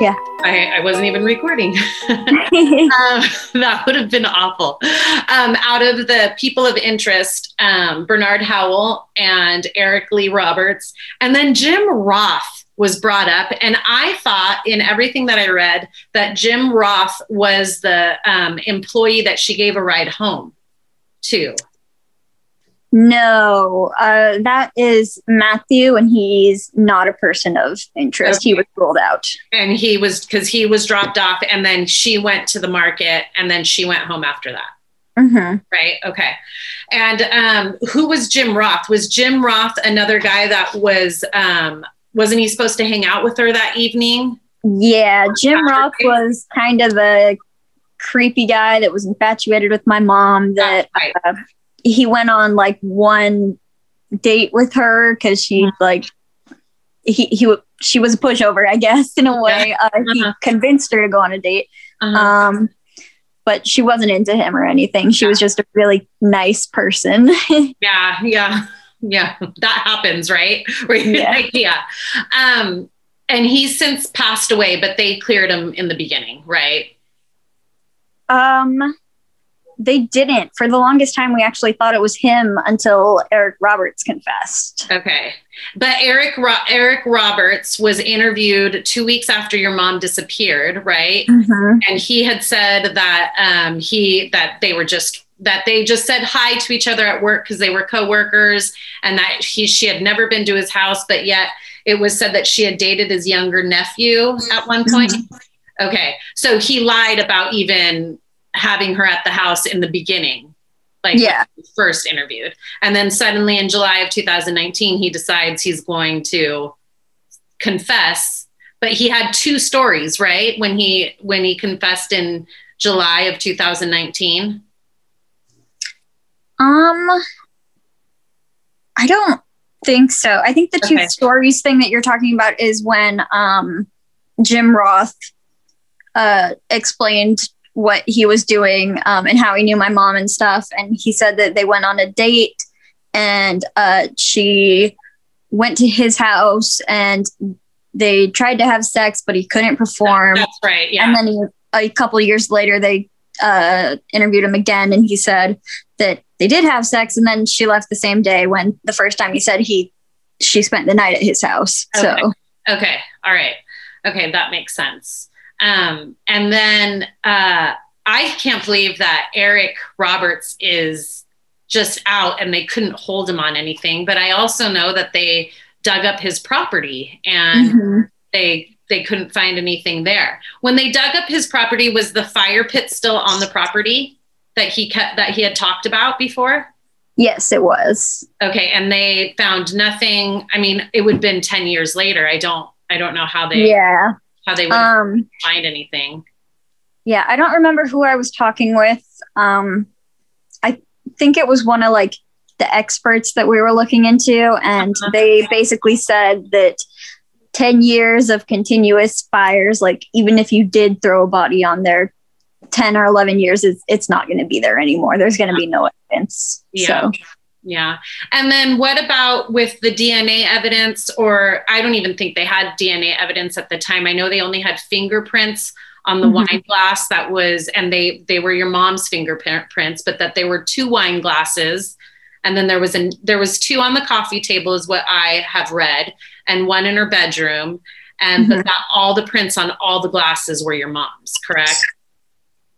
Yeah. I, I wasn't even recording. um, that would have been awful. Um, out of the people of interest, um, Bernard Howell and Eric Lee Roberts, and then Jim Roth was brought up. And I thought in everything that I read that Jim Roth was the um, employee that she gave a ride home to. No, uh, that is Matthew, and he's not a person of interest. Okay. He was ruled out. And he was because he was dropped off, and then she went to the market, and then she went home after that. Mm-hmm. Right. Okay. And um, who was Jim Roth? Was Jim Roth another guy that was, um, wasn't he supposed to hang out with her that evening? Yeah. Jim Roth was kind of a creepy guy that was infatuated with my mom that right. uh, he went on like one date with her because she mm-hmm. like he he she was a pushover, I guess, in a way. Uh, uh-huh. He convinced her to go on a date, uh-huh. um, but she wasn't into him or anything. She yeah. was just a really nice person. yeah, yeah, yeah. That happens, right? yeah. yeah. Um, and he's since passed away, but they cleared him in the beginning, right? Um, they didn't. For the longest time, we actually thought it was him until Eric Roberts confessed. Okay, but Eric Ro- Eric Roberts was interviewed two weeks after your mom disappeared, right? Mm-hmm. And he had said that um, he that they were just that they just said hi to each other at work because they were coworkers, and that he she had never been to his house, but yet it was said that she had dated his younger nephew at one point. Mm-hmm. Okay, so he lied about even having her at the house in the beginning, like yeah. first interviewed. And then suddenly in July of 2019, he decides he's going to confess. But he had two stories, right? When he when he confessed in July of 2019. Um I don't think so. I think the two okay. stories thing that you're talking about is when um Jim Roth uh explained what he was doing um, and how he knew my mom and stuff. And he said that they went on a date and uh, she went to his house and they tried to have sex, but he couldn't perform. That's right. Yeah. And then he, a couple years later, they uh, interviewed him again, and he said that they did have sex, and then she left the same day when the first time he said he she spent the night at his house. Okay. So okay, all right, okay, that makes sense. Um, and then uh, I can't believe that Eric Roberts is just out and they couldn't hold him on anything. But I also know that they dug up his property and mm-hmm. they they couldn't find anything there. When they dug up his property, was the fire pit still on the property that he cut that he had talked about before? Yes, it was. Okay, and they found nothing. I mean, it would have been 10 years later. I don't I don't know how they Yeah how they would um, find anything. Yeah, I don't remember who I was talking with. Um, I think it was one of like the experts that we were looking into, and uh-huh. they basically said that 10 years of continuous fires, like even if you did throw a body on there, 10 or 11 years, it's, it's not going to be there anymore. There's going to be no evidence. Yeah. So. Yeah. And then what about with the DNA evidence? Or I don't even think they had DNA evidence at the time. I know they only had fingerprints on the mm-hmm. wine glass that was, and they they were your mom's fingerprints, but that there were two wine glasses. And then there was a there was two on the coffee table, is what I have read, and one in her bedroom. And mm-hmm. that all the prints on all the glasses were your mom's, correct?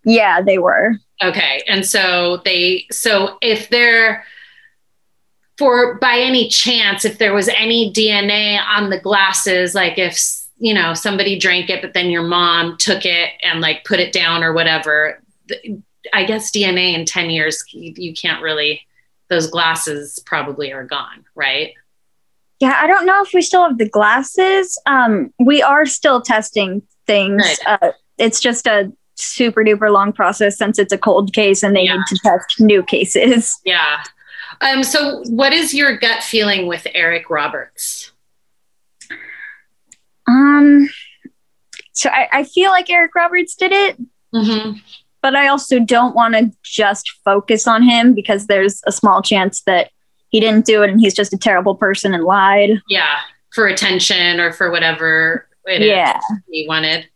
Yeah, they were. Okay. And so they so if they're for by any chance if there was any DNA on the glasses, like if you know somebody drank it, but then your mom took it and like put it down or whatever. I guess DNA in ten years you, can't really. Those glasses probably are gone, right? Yeah, I don't know if we still have the glasses. Um, we are still testing things. Right. Uh, it's just a super duper long process since it's a cold case and they yeah. need to test new cases. Yeah. Um, so, what is your gut feeling with Eric Roberts? Um, so I, I feel like Eric Roberts did it, mm-hmm. but I also don't want to just focus on him because there's a small chance that he didn't do it and he's just a terrible person and lied. Yeah, for attention or for whatever it yeah. he wanted.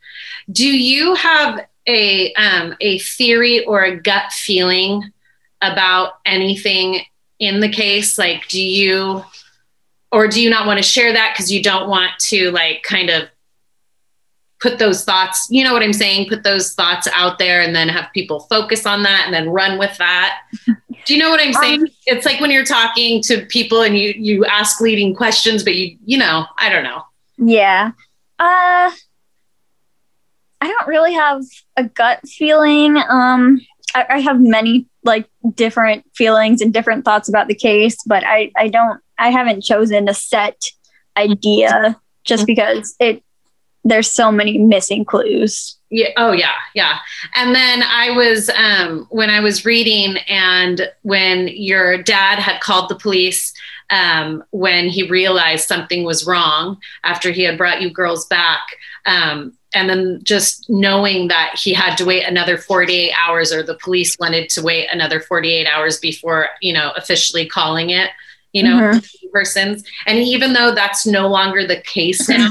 Do you have a um, a theory or a gut feeling about anything in the case? Like, do you or do you not want to share that because you don't want to like kind of put those thoughts, you know what I'm saying? Put those thoughts out there and then have people focus on that and then run with that. Do you know what I'm saying? Um, it's like when you're talking to people and you you ask leading questions, but you you know, I don't know. Yeah. Uh I don't really have a gut feeling. Um I, I have many like different feelings and different thoughts about the case, but I, I don't I haven't chosen a set idea just mm-hmm. because it there's so many missing clues. Yeah. Oh yeah. Yeah. And then I was um, when I was reading, and when your dad had called the police um, when he realized something was wrong after he had brought you girls back. Um, and then just knowing that he had to wait another 48 hours or the police wanted to wait another 48 hours before you know officially calling it you know, mm-hmm. persons. And even though that's no longer the case now,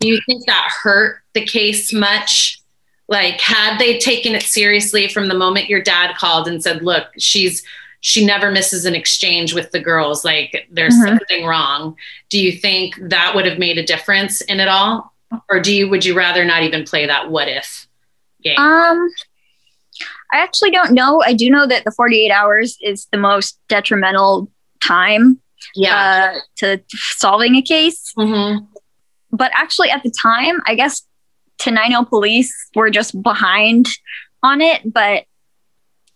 do you think that hurt the case much? Like, had they taken it seriously from the moment your dad called and said, look, she's, she never misses an exchange with the girls, like there's mm-hmm. something wrong. Do you think that would have made a difference in it all? Or do you, would you rather not even play that what if game? Um, I actually don't know. I do know that the 48 hours is the most detrimental time yeah. Uh, to solving a case. Mm-hmm. But actually, at the time, I guess Tenino police were just behind on it. But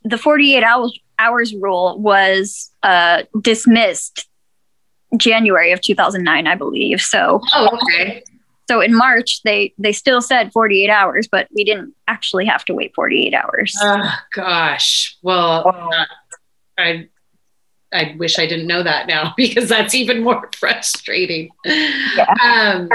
the 48 hours, hours rule was uh, dismissed January of 2009, I believe. So, oh, okay. So in March, they they still said 48 hours, but we didn't actually have to wait 48 hours. Oh gosh. Well, uh, I I wish I didn't know that now because that's even more frustrating. Yeah. Um,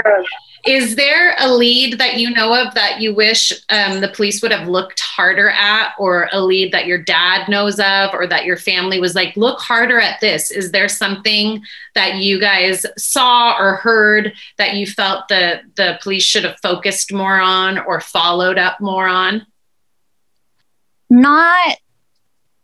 is there a lead that you know of that you wish um, the police would have looked harder at, or a lead that your dad knows of, or that your family was like, look harder at this? Is there something that you guys saw or heard that you felt the the police should have focused more on or followed up more on? Not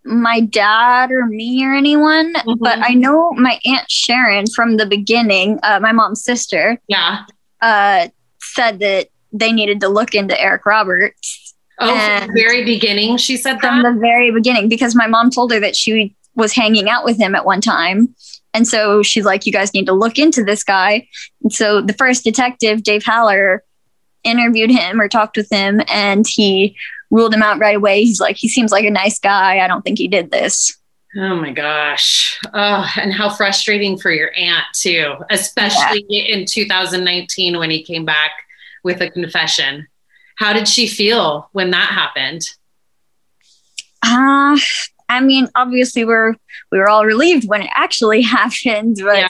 my dad or me or anyone, mm-hmm. but I know my aunt Sharon from the beginning, uh, my mom's sister. Yeah. Uh, said that they needed to look into Eric Roberts. Oh, from the very beginning, she said that? From the very beginning, because my mom told her that she was hanging out with him at one time. And so she's like, you guys need to look into this guy. And so the first detective, Dave Haller, interviewed him or talked with him, and he ruled him out right away. He's like, he seems like a nice guy. I don't think he did this. Oh my gosh. Oh, and how frustrating for your aunt, too, especially yeah. in 2019 when he came back with a confession. How did she feel when that happened? Uh, I mean, obviously we're we were all relieved when it actually happened, but yeah.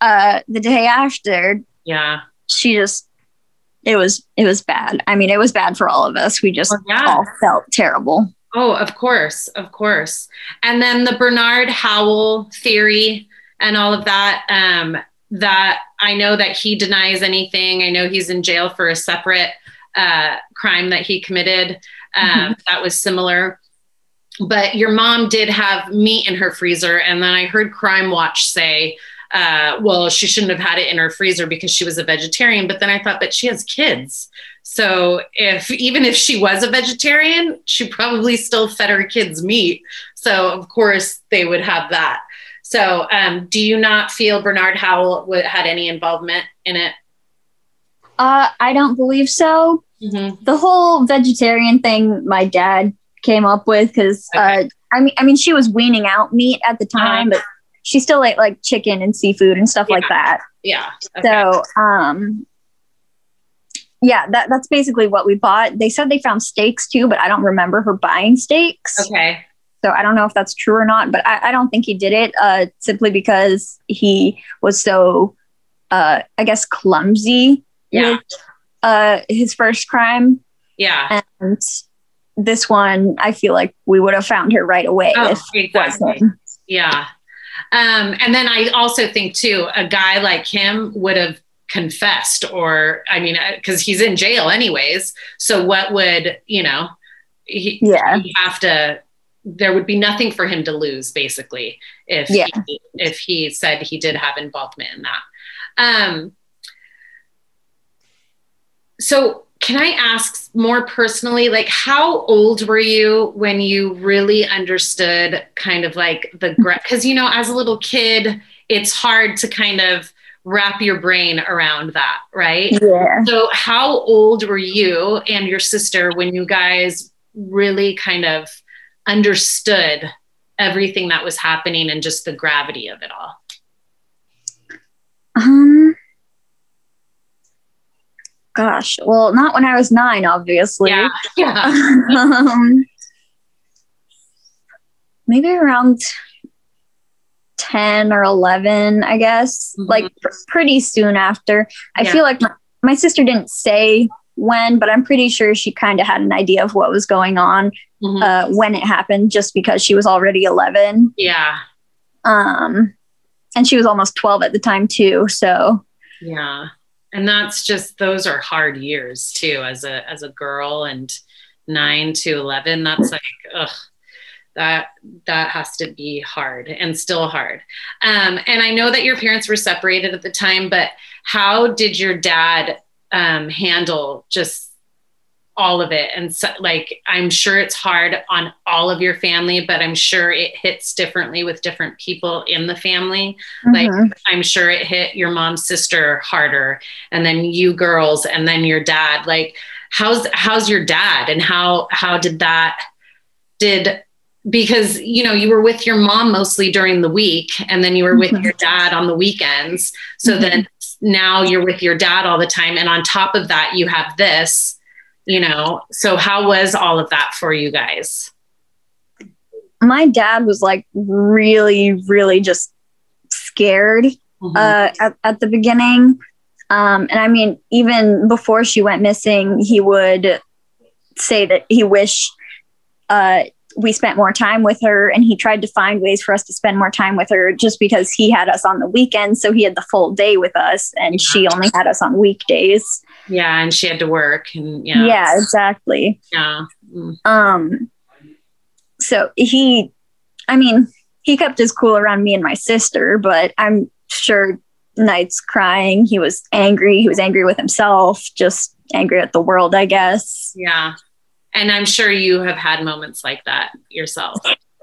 uh, the day after, yeah, she just it was it was bad. I mean, it was bad for all of us. We just yeah. all felt terrible. Oh, of course, of course. And then the Bernard Howell theory and all of that. Um, that I know that he denies anything. I know he's in jail for a separate uh, crime that he committed um, mm-hmm. that was similar. But your mom did have meat in her freezer, and then I heard Crime Watch say uh, well, she shouldn't have had it in her freezer because she was a vegetarian. But then I thought that she has kids. So if even if she was a vegetarian, she probably still fed her kids meat. So of course they would have that. So um, do you not feel Bernard Howell had any involvement in it? Uh, I don't believe so. Mm-hmm. The whole vegetarian thing, my dad came up with because okay. uh, I mean, I mean, she was weaning out meat at the time, uh-huh. but she still ate like chicken and seafood and stuff yeah. like that. Yeah. Okay. So, um, yeah, that, that's basically what we bought. They said they found steaks too, but I don't remember her buying steaks. Okay. So I don't know if that's true or not, but I, I don't think he did it uh, simply because he was so, uh, I guess, clumsy yeah. with uh, his first crime. Yeah. And this one, I feel like we would have found her right away. Oh, exactly. Yeah. Um, and then I also think too, a guy like him would have confessed or i mean because he's in jail anyways. So what would you know he, yeah. have to there would be nothing for him to lose basically if yeah. he, if he said he did have involvement in that. Um so can i ask more personally like how old were you when you really understood kind of like the because you know as a little kid it's hard to kind of wrap your brain around that, right? Yeah. So, how old were you and your sister when you guys really kind of understood everything that was happening and just the gravity of it all? Um, gosh, well, not when I was nine, obviously. Yeah. yeah. um, maybe around 10 or 11, I guess, mm-hmm. like pr- pretty soon after. I yeah. feel like my, my sister didn't say when, but I'm pretty sure she kind of had an idea of what was going on mm-hmm. uh, when it happened, just because she was already 11. Yeah. Um, and she was almost 12 at the time too. So. Yeah, and that's just those are hard years too, as a as a girl and nine to 11. That's like, ugh that that has to be hard and still hard. Um, and i know that your parents were separated at the time but how did your dad um, handle just all of it? And so, like i'm sure it's hard on all of your family but i'm sure it hits differently with different people in the family. Mm-hmm. like i'm sure it hit your mom's sister harder and then you girls and then your dad. Like how's how's your dad and how how did that did because you know you were with your mom mostly during the week and then you were with mm-hmm. your dad on the weekends so mm-hmm. then now you're with your dad all the time and on top of that you have this you know so how was all of that for you guys my dad was like really really just scared mm-hmm. uh, at, at the beginning um, and i mean even before she went missing he would say that he wished uh, we spent more time with her and he tried to find ways for us to spend more time with her just because he had us on the weekends so he had the full day with us and yeah. she only had us on weekdays. Yeah and she had to work and yeah. Yeah exactly. Yeah. Mm. um so he i mean he kept his cool around me and my sister but i'm sure nights crying. He was angry. He was angry with himself just angry at the world i guess. Yeah and I'm sure you have had moments like that yourself.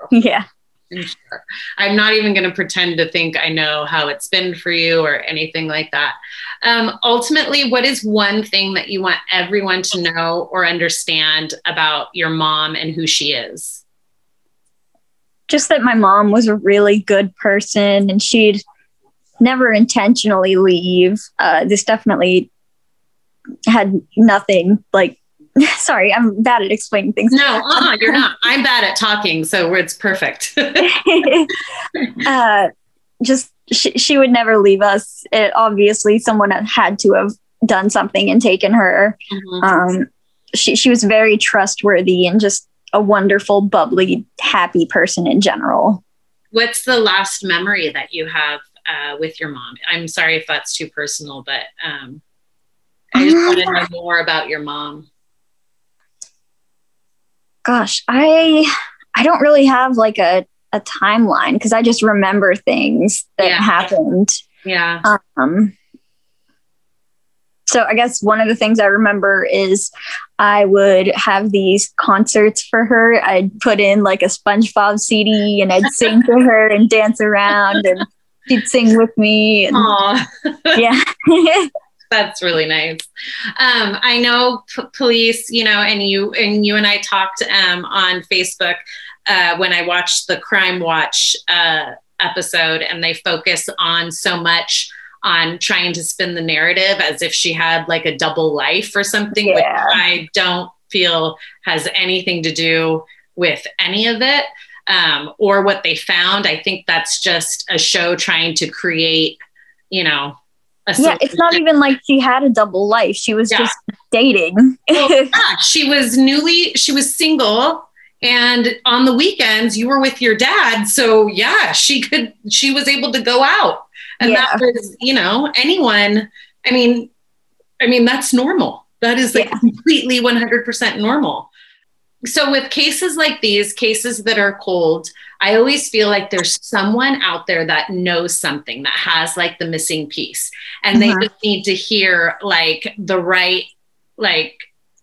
Yeah. I'm, sure. I'm not even going to pretend to think I know how it's been for you or anything like that. Um, ultimately, what is one thing that you want everyone to know or understand about your mom and who she is? Just that my mom was a really good person and she'd never intentionally leave. Uh, this definitely had nothing like sorry, I'm bad at explaining things. No, uh-uh, you're not. I'm bad at talking, so it's perfect. uh, just she, she would never leave us. It, obviously, someone had to have done something and taken her. Mm-hmm. Um, she she was very trustworthy and just a wonderful, bubbly, happy person in general. What's the last memory that you have uh, with your mom? I'm sorry if that's too personal, but um, I just want to know more about your mom gosh, I I don't really have like a a timeline because I just remember things that yeah. happened. Yeah. Um so I guess one of the things I remember is I would have these concerts for her. I'd put in like a SpongeBob CD and I'd sing to her and dance around and she'd sing with me. And, yeah. that's really nice. Um, I know p- police, you know, and you and you and I talked um, on Facebook uh, when I watched the Crime Watch uh, episode, and they focus on so much on trying to spin the narrative as if she had like a double life or something, yeah. which I don't feel has anything to do with any of it. Um, or what they found. I think that's just a show trying to create, you know, yeah, it's not even like she had a double life. She was yeah. just dating. well, yeah, she was newly, she was single. And on the weekends, you were with your dad. So, yeah, she could, she was able to go out. And yeah. that was, you know, anyone I mean, I mean, that's normal. That is like completely 100% normal. So, with cases like these, cases that are cold, I always feel like there's someone out there that knows something that has like the missing piece, and uh-huh. they just need to hear like the right, like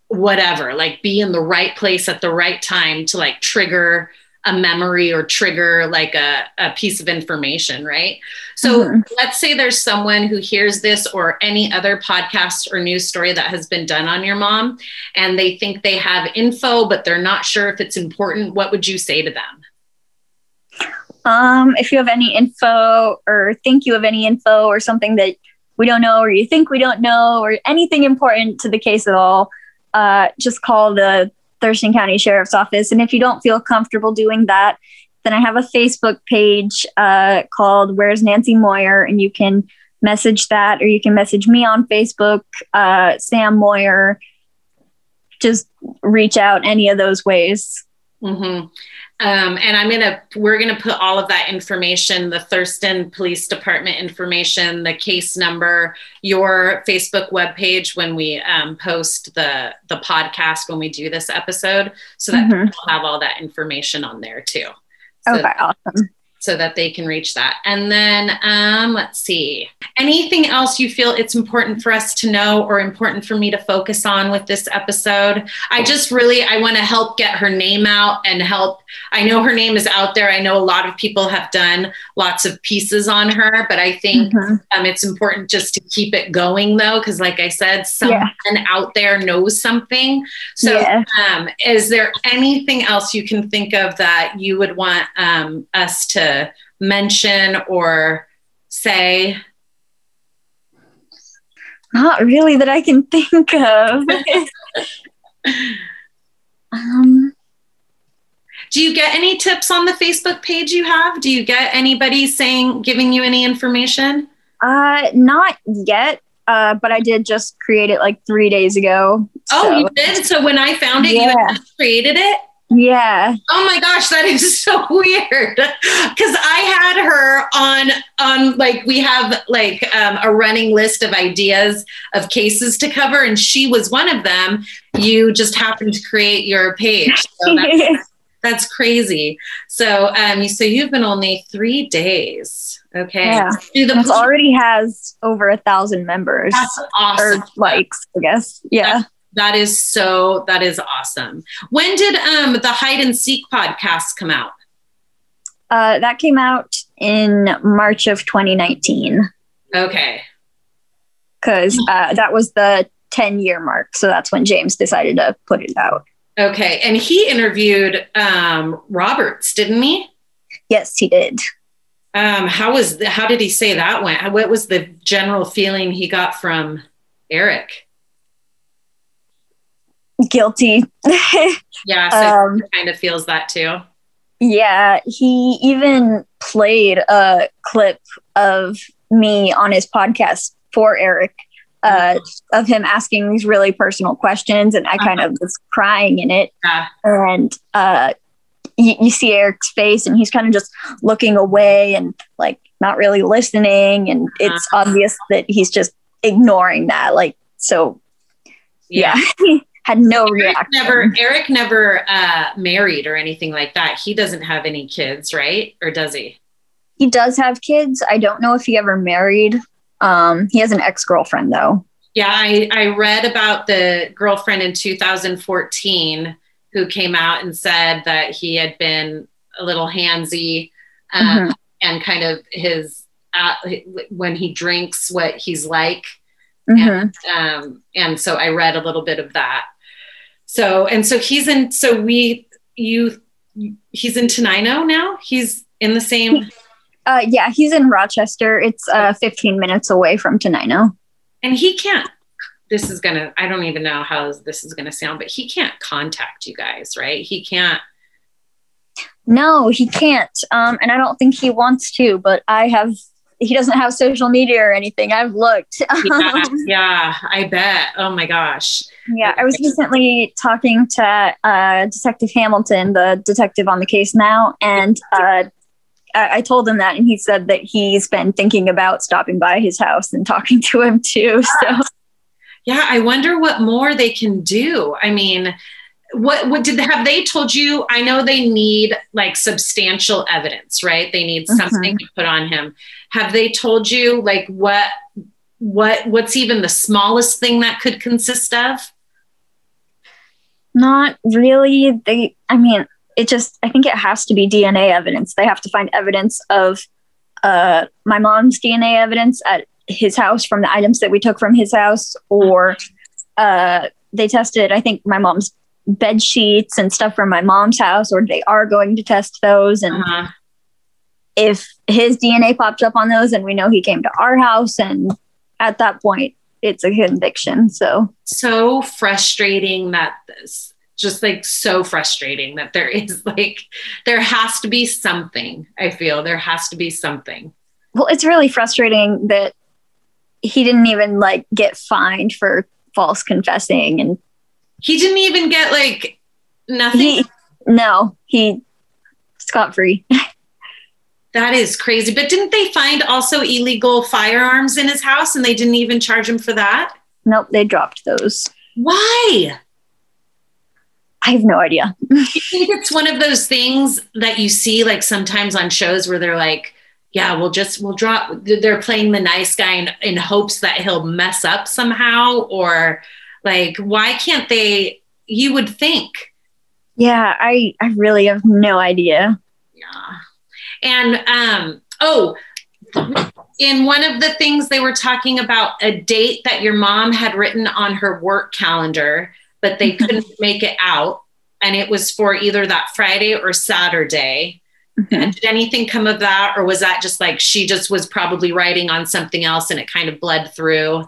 whatever, like be in the right place at the right time to like trigger a memory or trigger like a, a piece of information, right? So mm-hmm. let's say there's someone who hears this or any other podcast or news story that has been done on your mom and they think they have info, but they're not sure if it's important. What would you say to them? Um, if you have any info or think you have any info or something that we don't know or you think we don't know or anything important to the case at all, uh, just call the Thurston County Sheriff's Office. And if you don't feel comfortable doing that, then I have a Facebook page uh, called Where's Nancy Moyer, and you can message that, or you can message me on Facebook, uh, Sam Moyer. Just reach out any of those ways. Mm-hmm. Um, and I'm gonna we're gonna put all of that information, the Thurston Police Department information, the case number, your Facebook webpage when we um, post the the podcast when we do this episode, so that mm-hmm. we'll have all that information on there too. So okay, awesome so that they can reach that. And then um, let's see, anything else you feel it's important for us to know or important for me to focus on with this episode? I just really I want to help get her name out and help. I know her name is out there. I know a lot of people have done lots of pieces on her, but I think mm-hmm. um, it's important just to keep it going though, because like I said, someone yeah. out there knows something. So, yeah. um, is there anything else you can think of that you would want um, us to mention or say? Not really that I can think of. um, do you get any tips on the Facebook page you have? Do you get anybody saying, giving you any information? Uh, not yet. Uh, but I did just create it like three days ago. Oh, so. you did? So when I found it, yeah. you created it? Yeah. Oh my gosh, that is so weird. Cause I had her on on like we have like um, a running list of ideas of cases to cover, and she was one of them. You just happened to create your page. So that's, that's crazy. So um so you've been only three days. Okay. Yeah. it already has over a thousand members. That's awesome. Or likes, I guess. Yeah. That's that is so that is awesome. When did um the hide and seek podcast come out? Uh, that came out in March of 2019. Okay. Because uh, that was the 10 year mark. So that's when James decided to put it out. Okay. And he interviewed um, Roberts, didn't he? Yes, he did. Um, how was the, how did he say that went? What was the general feeling he got from Eric? Guilty. yeah, so um, kind of feels that too. Yeah, he even played a clip of me on his podcast for Eric uh, mm-hmm. of him asking these really personal questions, and I uh-huh. kind of was crying in it. Yeah. And uh, you, you see Eric's face, and he's kind of just looking away and like not really listening, and uh-huh. it's obvious that he's just ignoring that. Like, so yeah. yeah. had no Eric reaction. Never, Eric never uh, married or anything like that. He doesn't have any kids, right? Or does he? He does have kids. I don't know if he ever married. Um, he has an ex girlfriend though. Yeah, I, I read about the girlfriend in 2014 who came out and said that he had been a little handsy um, mm-hmm. and kind of his uh, when he drinks what he's like. Mm-hmm. And, um, and so I read a little bit of that. So and so he's in. So we you he's in Tenino now. He's in the same. Uh, yeah, he's in Rochester. It's uh, 15 minutes away from Tenino. And he can't. This is gonna. I don't even know how this is gonna sound, but he can't contact you guys, right? He can't. No, he can't. Um, and I don't think he wants to. But I have he doesn't have social media or anything. I've looked. yeah, yeah, I bet. Oh my gosh. Yeah, I was recently talking to uh, Detective Hamilton, the detective on the case now, and uh, I, I, told him that, and he said that he's been thinking about stopping by his house and talking to him too. So, yeah, I wonder what more they can do. I mean, what what did have they told you? I know they need like substantial evidence, right? They need something mm-hmm. to put on him. Have they told you like what what what's even the smallest thing that could consist of? Not really. They I mean, it just I think it has to be DNA evidence. They have to find evidence of uh my mom's DNA evidence at his house from the items that we took from his house or uh they tested I think my mom's bed sheets and stuff from my mom's house, or they are going to test those. And uh-huh. if his DNA pops up on those, and we know he came to our house, and at that point, it's a conviction. So, so frustrating that this just like so frustrating that there is like there has to be something i feel there has to be something well it's really frustrating that he didn't even like get fined for false confessing and he didn't even get like nothing. He, no, he scot free. that is crazy. But didn't they find also illegal firearms in his house and they didn't even charge him for that? Nope, they dropped those. Why? I have no idea. I think it's one of those things that you see like sometimes on shows where they're like, yeah, we'll just we'll drop they're playing the nice guy in, in hopes that he'll mess up somehow or like, why can't they? You would think. Yeah, I I really have no idea. Yeah, and um, oh, in one of the things they were talking about a date that your mom had written on her work calendar, but they couldn't make it out, and it was for either that Friday or Saturday. Mm-hmm. Did anything come of that, or was that just like she just was probably writing on something else and it kind of bled through?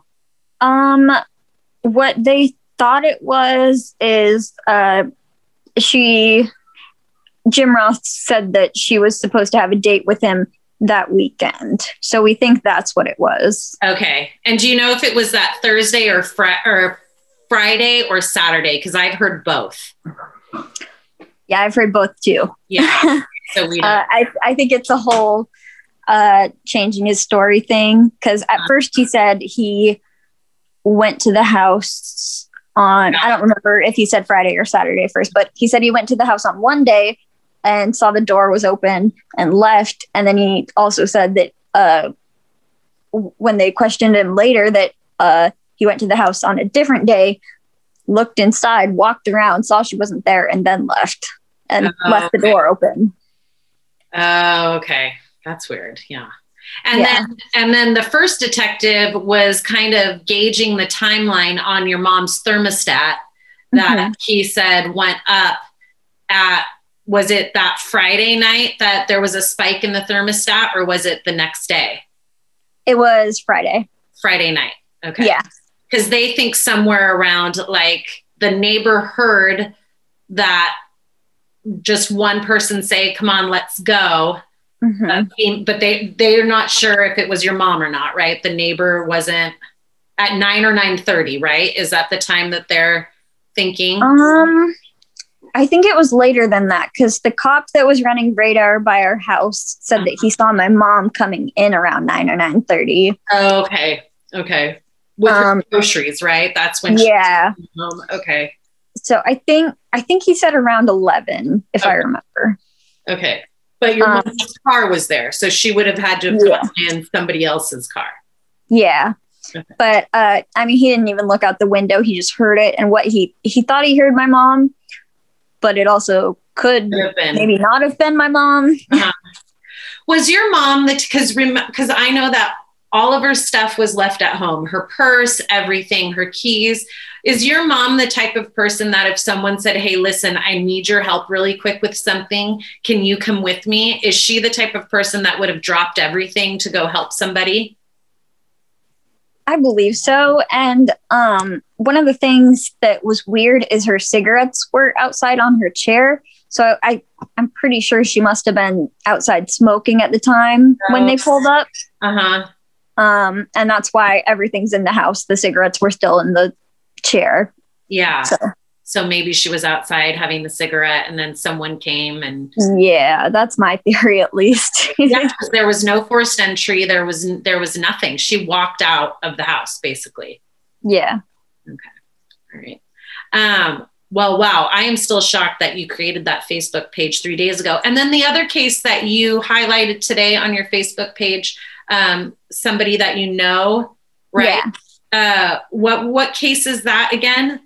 Um, what they thought it was is uh, she Jim Roth said that she was supposed to have a date with him that weekend. So we think that's what it was. Okay. And do you know if it was that Thursday or, fr- or Friday or Saturday? Because I've heard both. Yeah, I've heard both too. Yeah. So we. uh, I I think it's a whole uh, changing his story thing because at uh-huh. first he said he went to the house on I don't remember if he said Friday or Saturday first, but he said he went to the house on one day and saw the door was open and left. And then he also said that uh, when they questioned him later that uh, he went to the house on a different day, looked inside, walked around, saw she wasn't there, and then left and oh, left the okay. door open. Oh, okay. That's weird. Yeah. And yeah. then and then the first detective was kind of gauging the timeline on your mom's thermostat that mm-hmm. he said went up at was it that Friday night that there was a spike in the thermostat or was it the next day? It was Friday. Friday night. Okay. Yeah. Cuz they think somewhere around like the neighbor heard that just one person say come on let's go Mm-hmm. But they they're not sure if it was your mom or not, right? The neighbor wasn't at nine or nine thirty, right? Is that the time that they're thinking? Um, I think it was later than that because the cop that was running radar by our house said uh-huh. that he saw my mom coming in around nine or nine thirty. Oh, okay, okay. With um, groceries, right? That's when. Yeah. Okay. So I think I think he said around eleven, if okay. I remember. Okay. But your um, mom's car was there, so she would have had to have yeah. in somebody else's car. Yeah. Okay. But uh, I mean, he didn't even look out the window. He just heard it, and what he he thought he heard my mom, but it also could maybe not have been my mom. Uh-huh. Was your mom that because because I know that all of her stuff was left at home, her purse, everything, her keys. Is your mom the type of person that if someone said, Hey, listen, I need your help really quick with something, can you come with me? Is she the type of person that would have dropped everything to go help somebody? I believe so. And um, one of the things that was weird is her cigarettes were outside on her chair. So I, I'm pretty sure she must have been outside smoking at the time oh. when they pulled up. Uh huh. Um, and that's why everything's in the house. The cigarettes were still in the chair. Yeah. So, So maybe she was outside having the cigarette and then someone came and Yeah, that's my theory at least. yeah, there was no forced entry. There was there was nothing. She walked out of the house basically. Yeah. Okay. All right. Um, well, wow, I am still shocked that you created that Facebook page three days ago. And then the other case that you highlighted today on your Facebook page, um, somebody that you know, right? Yeah. Uh, what what case is that again?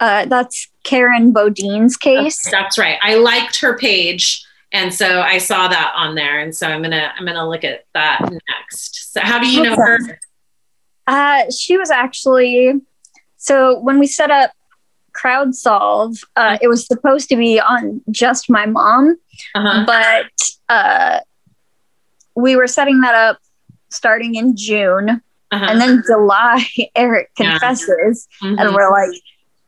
Uh, that's Karen Bodine's case. That's right. I liked her page, and so I saw that on there, and so I'm gonna I'm gonna look at that next. So, how do you know her? Uh, she was actually so when we set up CrowdSolve uh, it was supposed to be on just my mom uh-huh. but uh, we were setting that up starting in june uh-huh. and then july eric confesses yeah. mm-hmm. and we're like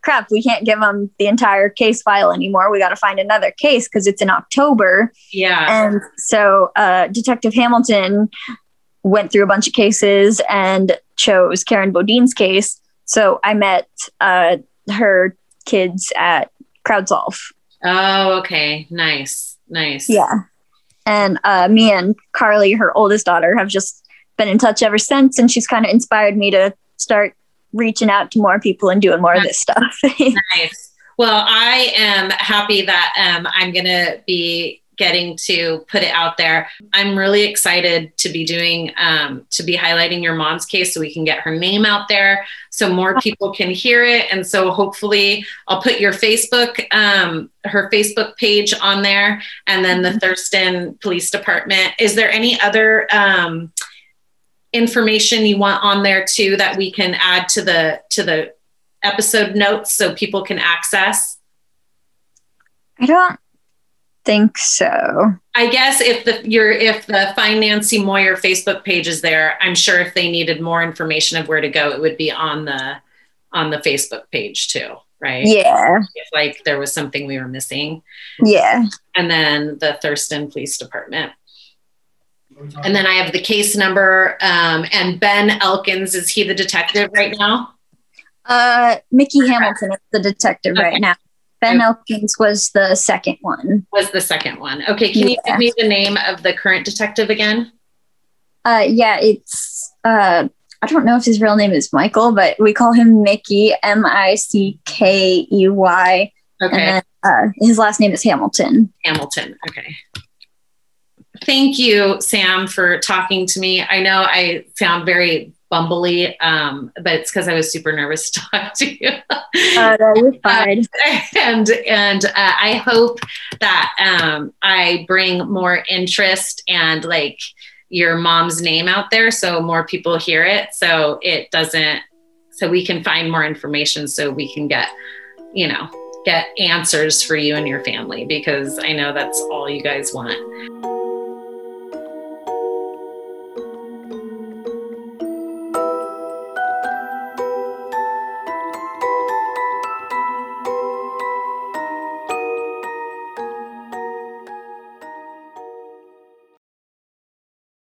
crap we can't give them the entire case file anymore we got to find another case because it's in october yeah and so uh, detective hamilton went through a bunch of cases and chose karen bodine's case so i met uh, her kids at CrowdSolve. Oh, okay. Nice. Nice. Yeah. And uh, me and Carly, her oldest daughter, have just been in touch ever since. And she's kind of inspired me to start reaching out to more people and doing more of this stuff. nice. Well, I am happy that um, I'm going to be getting to put it out there. I'm really excited to be doing, um, to be highlighting your mom's case so we can get her name out there so more people can hear it. And so hopefully I'll put your Facebook, um, her Facebook page on there and then the mm-hmm. Thurston Police Department. Is there any other, um, information you want on there too that we can add to the to the episode notes so people can access i don't think so. I guess if the your if the Find Nancy Moyer Facebook page is there, I'm sure if they needed more information of where to go, it would be on the on the Facebook page too, right? Yeah. If like there was something we were missing. Yeah. And then the Thurston Police Department. And then I have the case number. Um, and Ben Elkins, is he the detective right now? Uh, Mickey Hamilton is the detective okay. right now. Ben Elkins was the second one. Was the second one. Okay, can yeah. you give me the name of the current detective again? Uh, yeah, it's uh, I don't know if his real name is Michael, but we call him Mickey, M I C K E Y. Okay. And then, uh, his last name is Hamilton. Hamilton. Okay. Thank you, Sam, for talking to me. I know I sound very bumbly, um, but it's because I was super nervous to talk to you. uh, you're fine. Uh, and and uh, I hope that um, I bring more interest and like your mom's name out there, so more people hear it, so it doesn't, so we can find more information, so we can get, you know, get answers for you and your family because I know that's all you guys want.